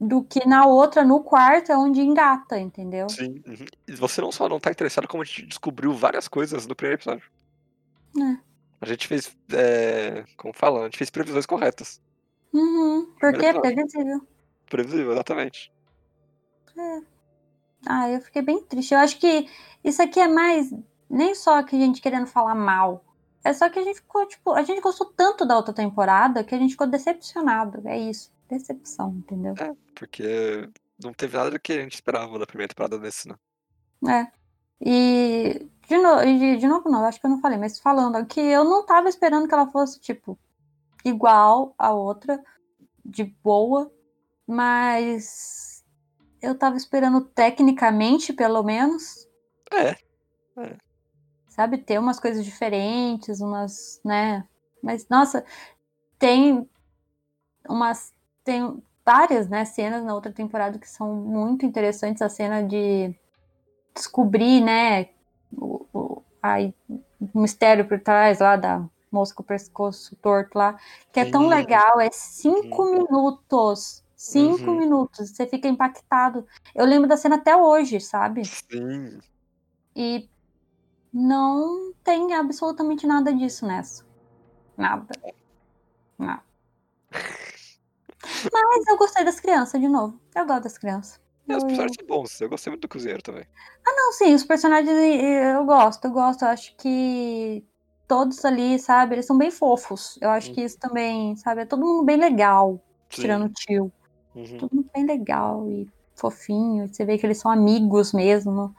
Speaker 1: Do que na outra, no quarto, é onde engata, entendeu?
Speaker 2: Sim. uhum. Você não só não tá interessado, como a gente descobriu várias coisas no primeiro episódio.
Speaker 1: É.
Speaker 2: A gente fez. é, como fala? A gente fez previsões corretas.
Speaker 1: Uhum, porque é previsível.
Speaker 2: Previsível, exatamente.
Speaker 1: Ah, eu fiquei bem triste. Eu acho que isso aqui é mais, nem só que a gente querendo falar mal. É só que a gente ficou, tipo, a gente gostou tanto da outra temporada que a gente ficou decepcionado. É isso. Decepção, entendeu?
Speaker 2: É, porque não teve nada do que a gente esperava da primeira temporada desse, né?
Speaker 1: É. E de, no, de, de novo, não, acho que eu não falei, mas falando aqui, eu não tava esperando que ela fosse, tipo, igual a outra. de boa, mas eu tava esperando tecnicamente, pelo menos.
Speaker 2: É. é.
Speaker 1: Sabe, ter umas coisas diferentes, umas, né? Mas, nossa, tem umas. Tem várias, né, cenas na outra temporada que são muito interessantes. A cena de descobrir, né, o, o, a, o mistério por trás lá da moça com o pescoço torto lá, que é tão legal, é cinco minutos. Cinco uhum. minutos, você fica impactado. Eu lembro da cena até hoje, sabe?
Speaker 2: Sim.
Speaker 1: E não tem absolutamente nada disso nessa. Nada. Nada. Mas eu gostei das crianças, de novo. Eu gosto das crianças.
Speaker 2: É, os personagens são bons. Eu gostei muito do cozinheiro também.
Speaker 1: Ah, não, sim. Os personagens eu gosto. Eu gosto. Eu acho que todos ali, sabe, eles são bem fofos. Eu acho que isso também, sabe, é todo mundo bem legal. Sim. Tirando o tio. Uhum. Todo mundo bem legal e fofinho. Você vê que eles são amigos mesmo.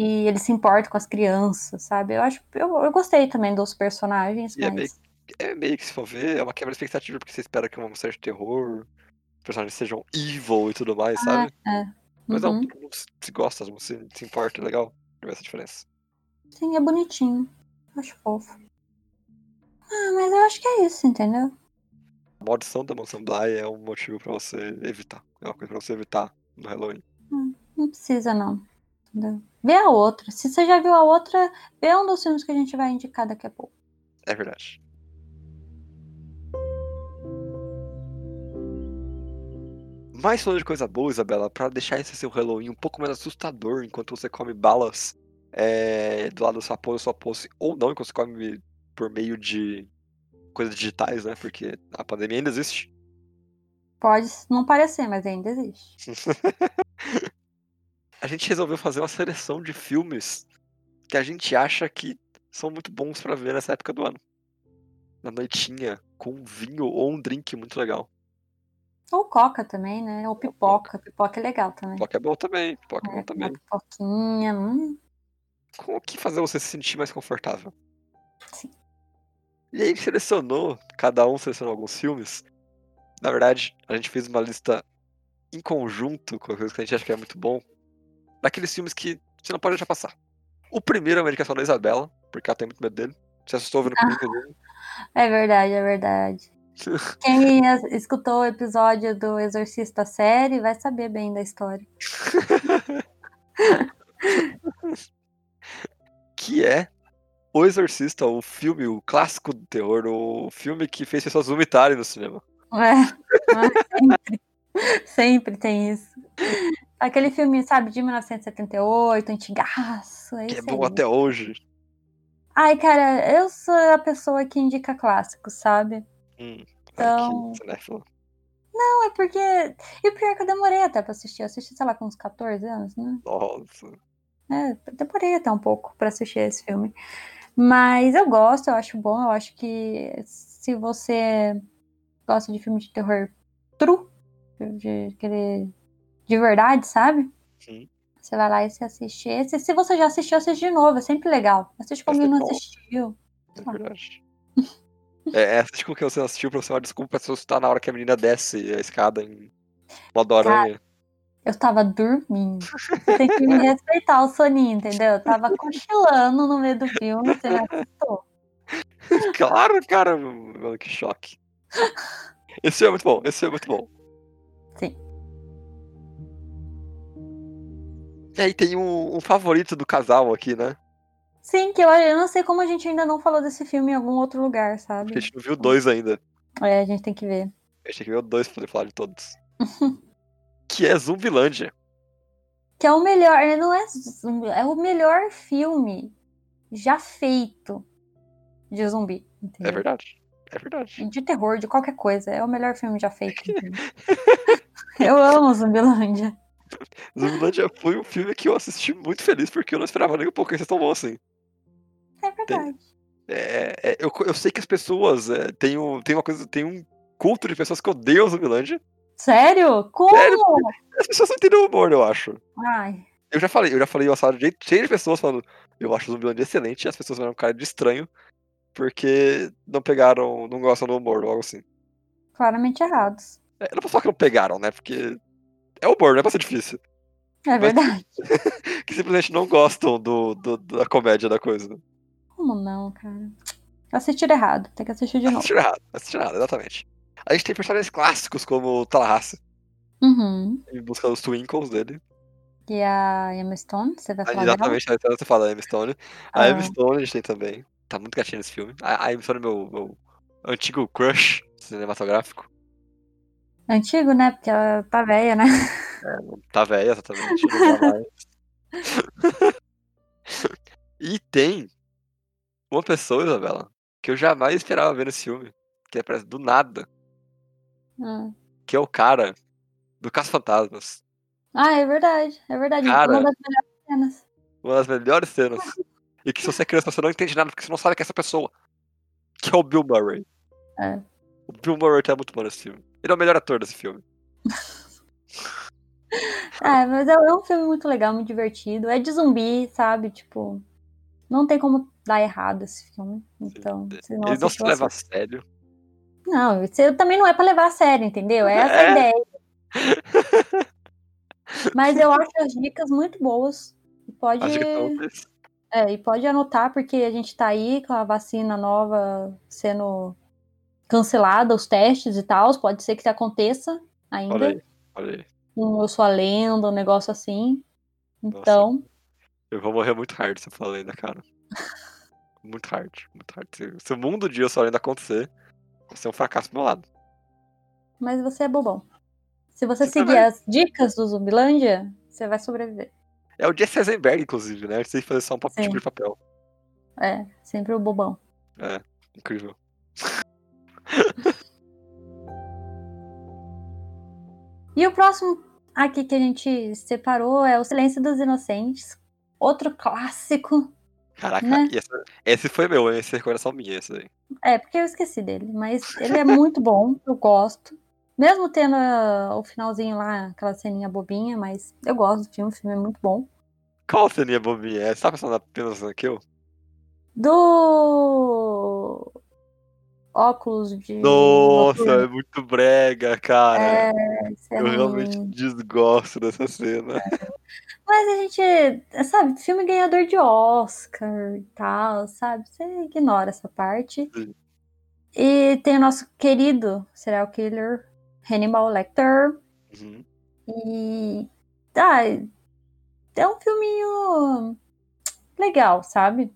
Speaker 1: E eles se importam com as crianças, sabe? Eu acho. Eu, eu gostei também dos personagens.
Speaker 2: E é mas... é, meio, é meio que, se for ver, é uma quebra de expectativa, porque você espera que uma série de terror, os personagens sejam evil e tudo mais,
Speaker 1: ah,
Speaker 2: sabe?
Speaker 1: É. Uhum.
Speaker 2: Mas não, todo mundo se gosta, se, se importa, é legal ver essa diferença.
Speaker 1: Sim, é bonitinho. Acho fofo. Ah, mas eu acho que é isso, entendeu?
Speaker 2: A maldição da mansão Bly é um motivo pra você evitar. É uma coisa pra você evitar no Halloween.
Speaker 1: Hum, não precisa, não. Entendeu? Vê a outra. Se você já viu a outra, vê um dos filmes que a gente vai indicar daqui a pouco.
Speaker 2: É verdade. Mais falando de coisa boa, Isabela, para deixar esse seu Halloween um pouco mais assustador enquanto você come balas é, do lado do sua pose, sua pose, ou não, enquanto você come por meio de coisas digitais, né? Porque a pandemia ainda existe.
Speaker 1: Pode não parecer, mas ainda existe.
Speaker 2: a gente resolveu fazer uma seleção de filmes que a gente acha que são muito bons para ver nessa época do ano. Na noitinha, com um vinho ou um drink muito legal.
Speaker 1: Ou coca também, né? Ou pipoca. Pipoca é legal também.
Speaker 2: Pipoca é bom também. Pipoca é, é bom também.
Speaker 1: Pipoquinha. Hum
Speaker 2: com o que fazer você se sentir mais confortável.
Speaker 1: Sim.
Speaker 2: E aí selecionou, cada um selecionou alguns filmes. Na verdade, a gente fez uma lista em conjunto com coisas que a gente acha que é muito bom. Daqueles filmes que você não pode deixar passar. O primeiro é uma indicação da Isabela, porque ela tem muito medo dele. Você assustou vendo comigo dele.
Speaker 1: É verdade, é verdade. Quem escutou o episódio do Exorcista série vai saber bem da história.
Speaker 2: que é O Exorcista, o filme, o clássico do terror, o filme que fez pessoas vomitarem no cinema.
Speaker 1: É, sempre, sempre tem isso. Aquele filme, sabe, de 1978, antigaço. É
Speaker 2: que é bom aí. até hoje.
Speaker 1: Ai, cara, eu sou a pessoa que indica clássicos, sabe?
Speaker 2: Hum, então.
Speaker 1: Não, é porque. E o pior é que eu demorei até pra assistir. Eu assisti, sei lá, com uns 14 anos, né?
Speaker 2: Nossa.
Speaker 1: É, demorei até um pouco para assistir esse filme. Mas eu gosto, eu acho bom. Eu acho que se você gosta de filme de terror true, de, de, de verdade, sabe?
Speaker 2: Sim.
Speaker 1: Você vai lá e você assiste esse. Se você já assistiu, assiste de novo. É sempre legal. Assiste como não assistiu.
Speaker 2: É verdade. é, é, assiste com que você assistiu pra você uma desculpa se assustar na hora que a menina desce a escada em modo aranha.
Speaker 1: Eu tava dormindo. Você tem que me respeitar o soninho, entendeu? Eu tava cochilando no meio do filme, você me assustou.
Speaker 2: Claro, cara, mano, que choque. Esse é muito bom, esse é muito bom.
Speaker 1: Sim.
Speaker 2: E aí tem um, um, favorito do casal aqui, né?
Speaker 1: Sim, que eu, eu não sei como a gente ainda não falou desse filme em algum outro lugar, sabe?
Speaker 2: A gente não viu dois ainda.
Speaker 1: É, a gente tem que ver.
Speaker 2: A gente tem que ver o dois pra poder falar de todos. que é Zumbilândia.
Speaker 1: Que é o melhor, não é, é o melhor filme já feito de zumbi.
Speaker 2: Entendeu? É verdade. É verdade.
Speaker 1: De terror, de qualquer coisa. É o melhor filme já feito. eu amo Zumbilândia.
Speaker 2: Zumbilândia foi um filme que eu assisti muito feliz, porque eu não esperava nem um pouco que tão bom assim.
Speaker 1: É verdade.
Speaker 2: É, é, eu, eu sei que as pessoas é, têm, um, têm uma coisa, tem um culto de pessoas que odeiam Zumbilândia.
Speaker 1: Sério? Como? Sério?
Speaker 2: As pessoas não entendem o humor, eu acho.
Speaker 1: Ai.
Speaker 2: Eu já falei, eu já falei uma sala de cheio de pessoas falando, eu acho o Zumbilândia excelente, e as pessoas viram um cara de estranho, porque não pegaram, não gostam do humor, ou algo assim.
Speaker 1: Claramente errados.
Speaker 2: É, não posso falar que não pegaram, né? Porque é humor, não é pra ser difícil.
Speaker 1: É
Speaker 2: Mas-
Speaker 1: verdade.
Speaker 2: Que simplesmente não gostam do, do- da comédia da coisa.
Speaker 1: Como não, cara? Assistiram errado. Tem que assistir de novo.
Speaker 2: Assistir errado, assistir errado, exatamente. A gente tem personagens clássicos como o Tallahassee,
Speaker 1: Uhum.
Speaker 2: em busca dos Twinkles dele.
Speaker 1: E a Emma Stone, você vai falar dela?
Speaker 2: Exatamente, aí você fala da Emma Stone. A
Speaker 1: Ah.
Speaker 2: Emma Stone a gente tem também. Tá muito gatinha nesse filme. A, a Emma Stone é meu, meu antigo crush cinematográfico.
Speaker 1: Antigo, né? Porque ela tá velha, né?
Speaker 2: Tá velha, exatamente. e tem uma pessoa, Isabela, que eu jamais esperava ver nesse filme. Que aparece do nada.
Speaker 1: Ah.
Speaker 2: Que é o cara do Caça Fantasmas.
Speaker 1: Ah, é verdade. É verdade.
Speaker 2: Cara.
Speaker 1: Uma das melhores cenas.
Speaker 2: Uma das melhores cenas. E que se você é criança, você não entende nada, porque você não sabe que é essa pessoa. Que é o Bill Murray.
Speaker 1: É.
Speaker 2: O Bill Murray tá muito bom nesse filme. Ele é o melhor ator desse filme.
Speaker 1: Ah, mas é é um filme muito legal, muito divertido. É de zumbi, sabe? Tipo, não tem como dar errado esse filme. Então, se não
Speaker 2: Ele não se leva a sério.
Speaker 1: Não, isso também não é pra levar a sério, entendeu? É essa a
Speaker 2: É.
Speaker 1: ideia. Mas eu acho as dicas muito boas. E Pode, é, e pode anotar, porque a gente tá aí com a vacina nova sendo cancelada, os testes e tal. Pode ser que aconteça ainda.
Speaker 2: Olha aí, olha aí.
Speaker 1: Um Eu Sou a Lenda, um negócio assim.
Speaker 2: Nossa.
Speaker 1: Então,
Speaker 2: Eu vou morrer muito hard se eu falar ainda, cara. Muito hard, muito hard. Se, o mundo de eu só ainda acontecer, vai ser um fracasso do meu lado.
Speaker 1: mas você é bobão. Se você
Speaker 2: Você
Speaker 1: seguir
Speaker 2: também.
Speaker 1: as dicas do Zumbilândia, você vai sobreviver.
Speaker 2: É o Jesse Eisenberg, inclusive, né? A que fazer só um
Speaker 1: Sim.
Speaker 2: tipo de papel.
Speaker 1: É, sempre o bobão.
Speaker 2: É, incrível.
Speaker 1: E o próximo aqui que a gente separou é O Silêncio dos Inocentes. Outro clássico.
Speaker 2: Caraca,
Speaker 1: Né?
Speaker 2: essa- esse foi meu, esse é recordação minha, esse aí.
Speaker 1: É, porque eu esqueci dele, mas ele é muito bom, eu gosto. Mesmo tendo ah, o finalzinho lá, aquela ceninha bobinha, mas eu gosto do filme, o filme é muito bom.
Speaker 2: Qual ceninha bobinha? Você tá pensando apenas naquilo?
Speaker 1: Do óculos de.
Speaker 2: Nossa, é muito brega, cara.
Speaker 1: É, é
Speaker 2: Eu realmente
Speaker 1: ruim.
Speaker 2: desgosto dessa cena.
Speaker 1: Mas a gente, sabe, filme ganhador de Oscar e tal, sabe? Você ignora essa parte.
Speaker 2: Sim.
Speaker 1: E tem o nosso querido serial killer, Hannibal Lecter.
Speaker 2: Uhum.
Speaker 1: E. Ah, é um filminho legal, sabe?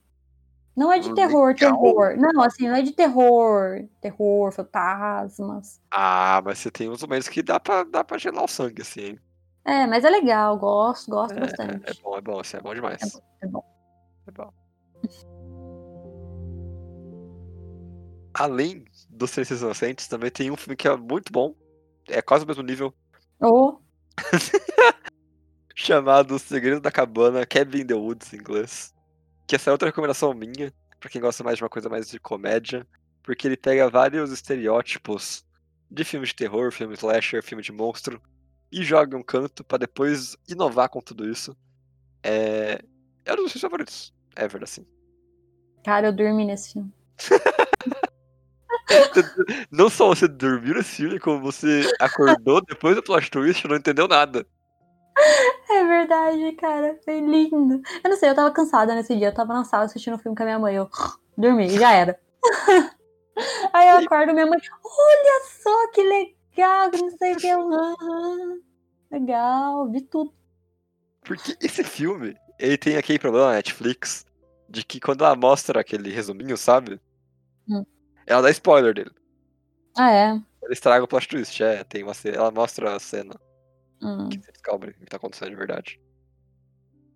Speaker 1: Não é de terror,
Speaker 2: Legal?
Speaker 1: terror. Não, assim, não é de terror. Terror, fantasmas.
Speaker 2: Ah, mas você tem uns momentos que dá pra, dá pra gelar o sangue, assim. hein?
Speaker 1: É, mas é legal, gosto, gosto
Speaker 2: É,
Speaker 1: bastante.
Speaker 2: é bom, é bom, assim, é bom demais.
Speaker 1: É bom, é bom.
Speaker 2: É bom. Além dos Silêncios Inocentes, também tem um filme que é muito bom, é quase o mesmo nível,
Speaker 1: Ou
Speaker 2: chamado O Segredo da Cabana, Cabin in the Woods em inglês. Que essa é outra recomendação minha, pra quem gosta mais de uma coisa mais de comédia, porque ele pega vários estereótipos de filme de terror, filme slasher, filme de monstro, e joga em um canto pra depois inovar com tudo isso. É, é um dos meus favoritos, ever, assim.
Speaker 1: Cara, eu dormi nesse filme.
Speaker 2: Não só você dormiu nesse filme, como você acordou depois do plot twist e não entendeu nada.
Speaker 1: É verdade, cara. Foi lindo. Eu não sei, eu tava cansada nesse dia. Eu tava na sala assistindo um filme com a minha mãe. Eu dormi, já era. Aí eu acordo minha mãe. Olha só que legal, não sei o que. Eu, "Aham, Legal, vi tudo.
Speaker 2: Porque esse filme, ele tem aquele problema na Netflix, de que quando ela mostra aquele resuminho, sabe?
Speaker 1: Hum.
Speaker 2: Ela dá spoiler dele.
Speaker 1: Ah, é?
Speaker 2: Ela estraga o plot twist, é. Tem uma cena, ela mostra a cena
Speaker 1: Hum.
Speaker 2: que você descobre o que tá acontecendo de verdade.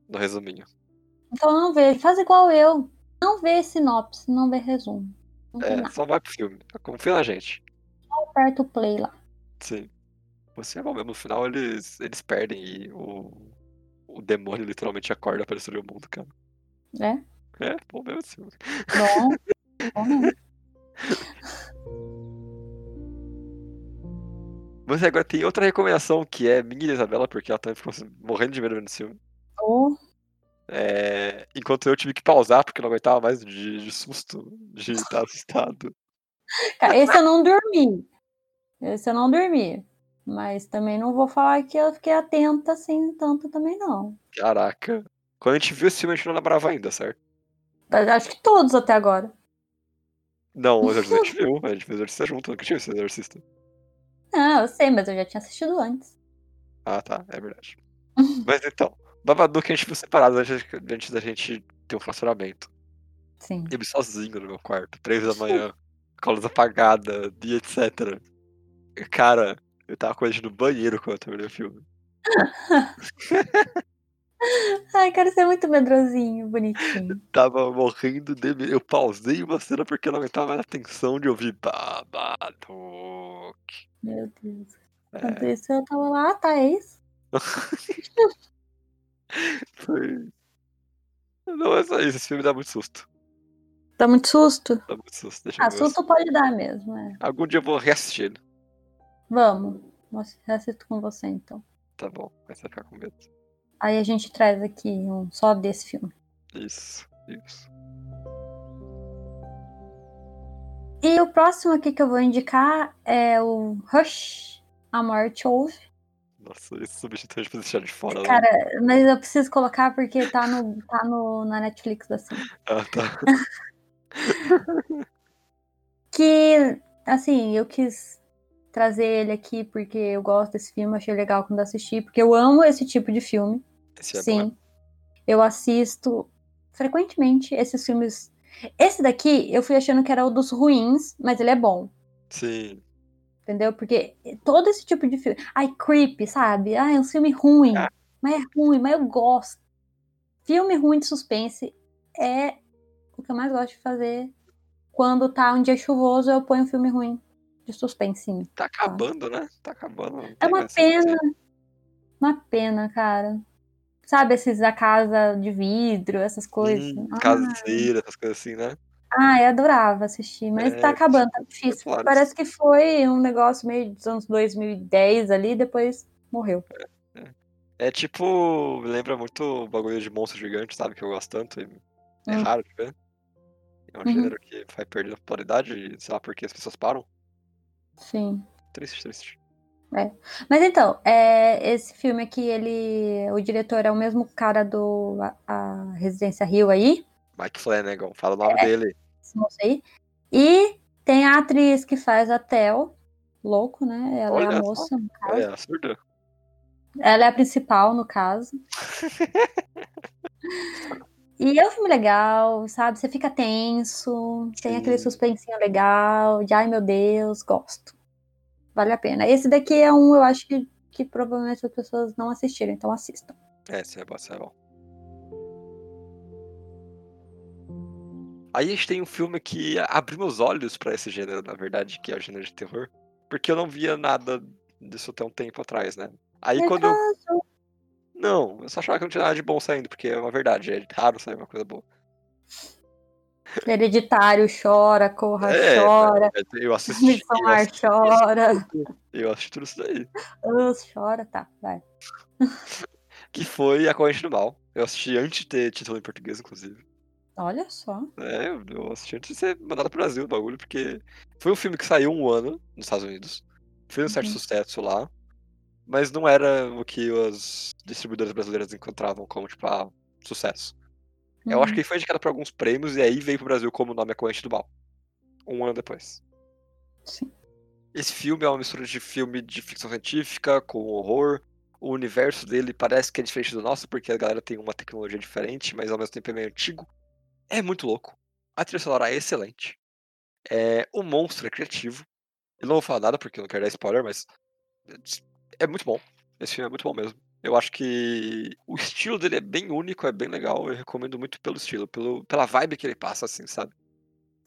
Speaker 2: No resuminho.
Speaker 1: Então não vê. Faz igual eu. Não vê sinopse, não vê resumo. Não
Speaker 2: É,
Speaker 1: nada.
Speaker 2: só vai pro filme. Confia na gente.
Speaker 1: Aperta o play lá.
Speaker 2: Sim. Você é bom mesmo. No final eles, eles perdem e o, o demônio literalmente acorda pra destruir o mundo, cara.
Speaker 1: É?
Speaker 2: É, bom mesmo esse filme.
Speaker 1: Bom. Bom mesmo.
Speaker 2: Mas agora tem outra recomendação que é minha e da Isabela, porque ela também ficou morrendo de medo vendo esse filme.
Speaker 1: Ou
Speaker 2: É, enquanto eu tive que pausar porque eu não aguentava mais de, de susto, de estar assustado.
Speaker 1: Cara, esse eu não dormi. Esse eu não dormi. Mas também não vou falar que eu fiquei atenta assim tanto também, não.
Speaker 2: Caraca. Quando a gente viu esse filme, a gente não lembrava ainda, certo?
Speaker 1: Mas Acho que todos até agora.
Speaker 2: Não, o Exorcista a gente viu. A gente viu o Exorcista junto, nunca tinha esse Exorcista.
Speaker 1: Ah, eu sei, mas eu já tinha assistido antes.
Speaker 2: Ah, tá, é verdade. Mas então, Babadook a gente viu separado antes, antes da gente ter um relacionamento.
Speaker 1: Sim.
Speaker 2: Eu vi sozinho no meu quarto, três da manhã, com a luz apagada, e etc. Cara, eu tava com ele no banheiro quando eu terminei o filme.
Speaker 1: Ai, cara, você é muito medrosinho, bonitinho.
Speaker 2: Tava morrendo de medo. Eu pausei uma cena porque eu não aguentava mais a tensão de ouvir Babadook.
Speaker 1: Meu Deus.
Speaker 2: É.
Speaker 1: Enquanto isso, eu tava lá, ah, tá, é isso?
Speaker 2: Foi. Não é só isso, esse filme dá muito susto.
Speaker 1: Dá muito susto?
Speaker 2: Dá muito susto. Deixa eu
Speaker 1: Ah,
Speaker 2: ver.
Speaker 1: susto pode dar mesmo, é.
Speaker 2: Algum dia eu vou reassistir ele.
Speaker 1: Vamos. Vou assisto com você, então.
Speaker 2: Tá bom, mas vai ficar com medo.
Speaker 1: Aí a gente traz aqui um só desse filme.
Speaker 2: Isso, isso.
Speaker 1: E o próximo aqui que eu vou indicar é o Rush, A Morte Ouve.
Speaker 2: Nossa, esse substituinte pra deixar de fora. né?
Speaker 1: Cara, mas eu preciso colocar porque tá, no, tá no, na Netflix assim.
Speaker 2: Ah, tá.
Speaker 1: Que, assim, eu quis trazer ele aqui porque eu gosto desse filme, achei legal quando assisti, porque eu amo esse tipo de filme.
Speaker 2: Esse é
Speaker 1: Sim.
Speaker 2: bom. né?
Speaker 1: Eu assisto frequentemente esses filmes. Esse daqui eu fui achando que era o dos ruins, mas ele é bom.
Speaker 2: Sim.
Speaker 1: Entendeu? Porque todo esse tipo de filme. Ai, creepy, sabe? Ai, é um filme ruim.
Speaker 2: Ah.
Speaker 1: Mas é ruim, mas eu gosto. Filme ruim de suspense é o que eu mais gosto de fazer. Quando tá um dia chuvoso, eu ponho um filme ruim de suspense.
Speaker 2: Tá acabando, né? Tá acabando.
Speaker 1: É uma pena. Uma pena, cara. Sabe, esses da casa de vidro, essas coisas.
Speaker 2: Hum,
Speaker 1: Ah,
Speaker 2: caseira, essas coisas assim, né?
Speaker 1: Ah, eu adorava assistir, mas
Speaker 2: É,
Speaker 1: tá acabando, tá difícil.
Speaker 2: Claro.
Speaker 1: Parece que foi um negócio meio dos anos 2010 ali, depois morreu.
Speaker 2: É tipo, lembra muito o bagulho de monstro gigante, sabe? Que eu gosto tanto. e É
Speaker 1: Hum.
Speaker 2: raro de ver. É um
Speaker 1: Uhum.
Speaker 2: gênero que vai perdendo popularidade sei lá por que as pessoas param.
Speaker 1: Sim.
Speaker 2: Triste, triste.
Speaker 1: Mas então, é, esse filme aqui, ele. O diretor é o mesmo cara do a, a Residência Rio aí,
Speaker 2: Mike Flanagan, fala o nome
Speaker 1: É.
Speaker 2: dele.
Speaker 1: esse moço aí. E tem a atriz que faz a Tel, louco, né? Ela é
Speaker 2: Olha
Speaker 1: a
Speaker 2: só.
Speaker 1: moça, no caso.
Speaker 2: É, absurdo.
Speaker 1: Ela é a principal, no caso. E é um filme legal, sabe? Você fica tenso, tem aquele
Speaker 2: Sim.
Speaker 1: suspensinho legal, de ai meu Deus, gosto. Vale a pena. Esse daqui é um, eu acho que, que provavelmente as pessoas não assistiram, então assistam.
Speaker 2: É, esse é bom, é bom. Aí a gente tem um filme que abriu meus olhos pra esse gênero, na verdade, que é o gênero de terror. Porque eu não via nada disso até um tempo atrás, né? Aí
Speaker 1: É
Speaker 2: quando eu. Não, eu só achava que não tinha nada de bom saindo, porque é uma verdade, é raro sair uma coisa boa.
Speaker 1: Hereditário chora, Corra
Speaker 2: É,
Speaker 1: chora,
Speaker 2: Eu assisti. Eu
Speaker 1: Midsommar
Speaker 2: assisti,
Speaker 1: chora,
Speaker 2: eu assisti tudo isso daí.
Speaker 1: Us chora, tá, vai.
Speaker 2: Que foi A Corrente do Mal. Eu assisti antes de ter título em português, inclusive.
Speaker 1: Olha só.
Speaker 2: É, eu- eu assisti antes de ser mandado pro Brasil o bagulho, porque foi um filme que saiu um ano nos Estados Unidos. Fez um certo
Speaker 1: Uhum.
Speaker 2: sucesso lá. Mas não era o que as distribuidoras brasileiras encontravam como, tipo, ah, sucesso. Eu acho
Speaker 1: Uhum.
Speaker 2: que ele foi indicado pra alguns prêmios e aí veio pro Brasil como o nome A Corrente do Mal. Um ano depois.
Speaker 1: Sim.
Speaker 2: Esse filme é uma mistura de filme de ficção científica com horror. O universo dele parece que é diferente do nosso, porque a galera tem uma tecnologia diferente, mas ao mesmo tempo é meio antigo. É muito louco. A trilha sonora é excelente. É, o monstro é criativo. Eu não vou falar nada porque eu não quero dar spoiler, mas é muito bom. Esse filme é muito bom mesmo. Eu acho que o estilo dele é bem único, é bem legal. Eu recomendo muito pelo estilo, pelo, pela vibe que ele passa, assim, sabe?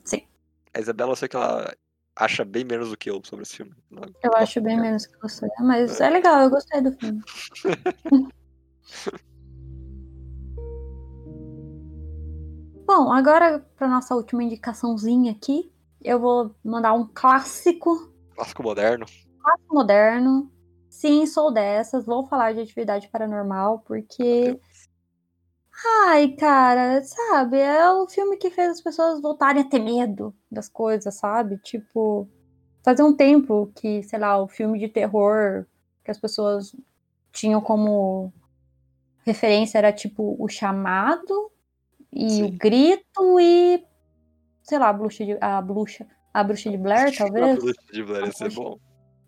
Speaker 1: Sim.
Speaker 2: A Isabela, eu sei que ela acha bem menos do que eu sobre esse filme.
Speaker 1: Eu acho bem menos que você, mas é legal, eu gostei do filme. Bom, agora para nossa última indicaçãozinha aqui, eu vou mandar um clássico,
Speaker 2: Clássico moderno.
Speaker 1: clássico moderno. Sim, sou dessas, vou falar de atividade paranormal, porque. Ai, cara, sabe, é o filme que fez as pessoas voltarem a ter medo das coisas, sabe? Tipo, fazia um tempo que, sei lá, o filme de terror que as pessoas tinham como referência era tipo o chamado e
Speaker 2: Sim.
Speaker 1: o grito e sei lá, a bruxa de, a bruxa, a bruxa de Blair,
Speaker 2: A
Speaker 1: talvez.
Speaker 2: bruxa de Blair ia ser bom.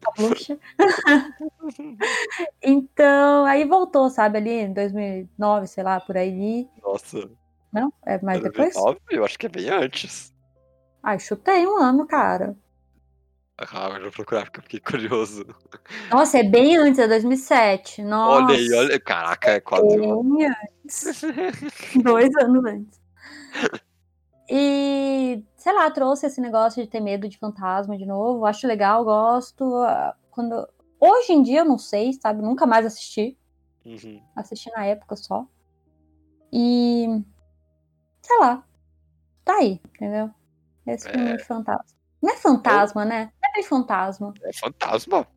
Speaker 1: A bruxa. Então, aí voltou, sabe, ali em 2009, sei lá, por aí.
Speaker 2: Nossa.
Speaker 1: Não? É mais depois?
Speaker 2: 2009? Eu acho que é bem antes.
Speaker 1: Ai, chutei um ano, cara.
Speaker 2: Ah, eu vou procurar porque eu fiquei curioso.
Speaker 1: Nossa, é bem antes, é 2007. Nossa.
Speaker 2: Olha aí, olha. Caraca, é quase.
Speaker 1: Bem antes. Dois anos antes. E, sei lá, trouxe esse negócio de ter medo de fantasma de novo. Acho legal, gosto. Ah, Quando... Hoje em dia eu não sei, sabe? Nunca mais assisti.
Speaker 2: Uhum.
Speaker 1: Assisti na época só. E. Sei lá. Tá aí, entendeu? Esse
Speaker 2: É.
Speaker 1: filme de fantasma. Não é fantasma, né? Não é bem fantasma.
Speaker 2: É fantasma.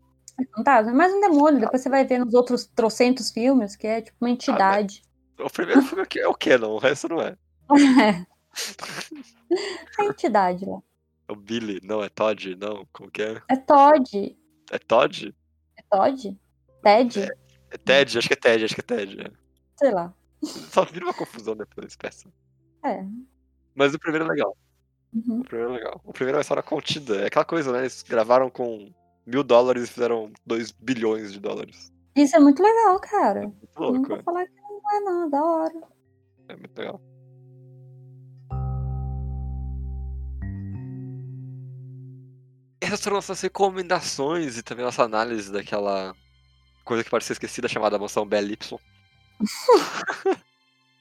Speaker 1: É fantasma, é mais um demônio. Depois você vai ver nos outros trocentos filmes que é tipo uma entidade.
Speaker 2: O primeiro filme é o Canon, o resto não é.
Speaker 1: É. a entidade lá.
Speaker 2: É o Billy, não, é Todd, não. Como que é?
Speaker 1: É Todd.
Speaker 2: É Todd?
Speaker 1: É Todd? Ted?
Speaker 2: É Ted, acho que é Ted, acho que é Ted. é.
Speaker 1: Sei lá.
Speaker 2: Só vira uma confusão depois, peça.
Speaker 1: É.
Speaker 2: Mas o primeiro é legal.
Speaker 1: Uhum.
Speaker 2: O primeiro é legal. O primeiro é uma história contida. É aquela coisa, né? Eles gravaram com mil dólares e fizeram dois bilhões de dólares.
Speaker 1: Isso é muito legal, cara.
Speaker 2: Muito
Speaker 1: Não
Speaker 2: louco,
Speaker 1: vou
Speaker 2: é.
Speaker 1: falar que não é, não. É da hora.
Speaker 2: É muito legal. Essas foram nossas recomendações e também nossa análise daquela coisa que ser esquecida chamada mansão BLY.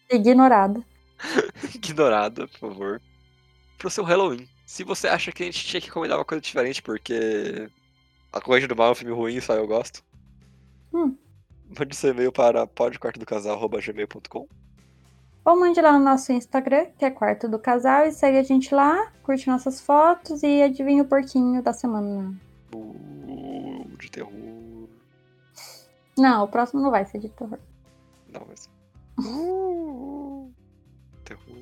Speaker 1: Ignorada.
Speaker 2: Ignorada, por favor. Pro seu Halloween. Se você acha que a gente tinha que recomendar uma coisa diferente porque A Corrente do Mal é um filme ruim, só eu gosto.
Speaker 1: Hum.
Speaker 2: Mande seu e-mail para podquartodocasal.gmail.com
Speaker 1: Ou mande lá no nosso Instagram, que é Quarto do Casal, e segue a gente lá, curte nossas fotos e adivinha o porquinho da semana.
Speaker 2: Uh, de terror.
Speaker 1: Não, o próximo não vai ser de terror.
Speaker 2: Não, mas. Uh, terror.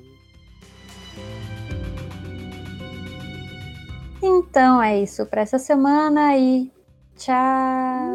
Speaker 1: Então é isso pra essa semana e tchau!